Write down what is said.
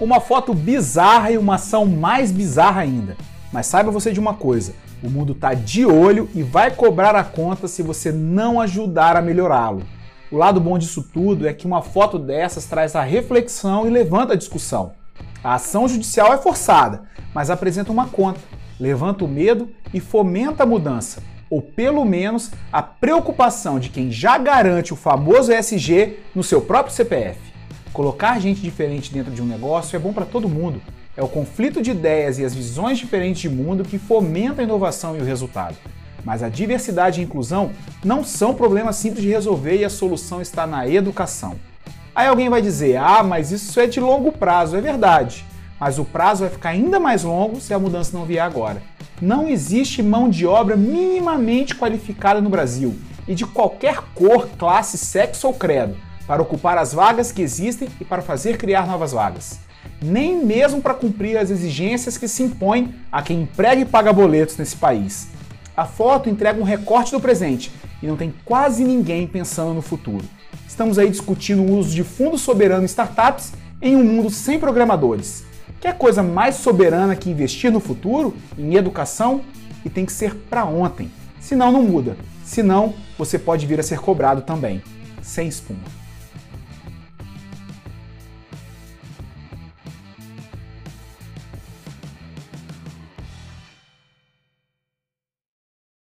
Uma foto bizarra e uma ação mais bizarra ainda. Mas saiba você de uma coisa: o mundo está de olho e vai cobrar a conta se você não ajudar a melhorá-lo. O lado bom disso tudo é que uma foto dessas traz a reflexão e levanta a discussão. A ação judicial é forçada, mas apresenta uma conta, levanta o medo e fomenta a mudança, ou pelo menos a preocupação de quem já garante o famoso ESG no seu próprio CPF. Colocar gente diferente dentro de um negócio é bom para todo mundo. É o conflito de ideias e as visões diferentes de mundo que fomenta a inovação e o resultado. Mas a diversidade e a inclusão não são problemas simples de resolver e a solução está na educação. Aí alguém vai dizer: ah, mas isso é de longo prazo. É verdade. Mas o prazo vai ficar ainda mais longo se a mudança não vier agora. Não existe mão de obra minimamente qualificada no Brasil e de qualquer cor, classe, sexo ou credo para ocupar as vagas que existem e para fazer criar novas vagas. Nem mesmo para cumprir as exigências que se impõem a quem emprega e paga boletos nesse país. A foto entrega um recorte do presente e não tem quase ninguém pensando no futuro. Estamos aí discutindo o uso de fundo soberano em startups em um mundo sem programadores. Quer coisa mais soberana que investir no futuro, em educação? E tem que ser para ontem. Senão não muda. Senão você pode vir a ser cobrado também. Sem espuma.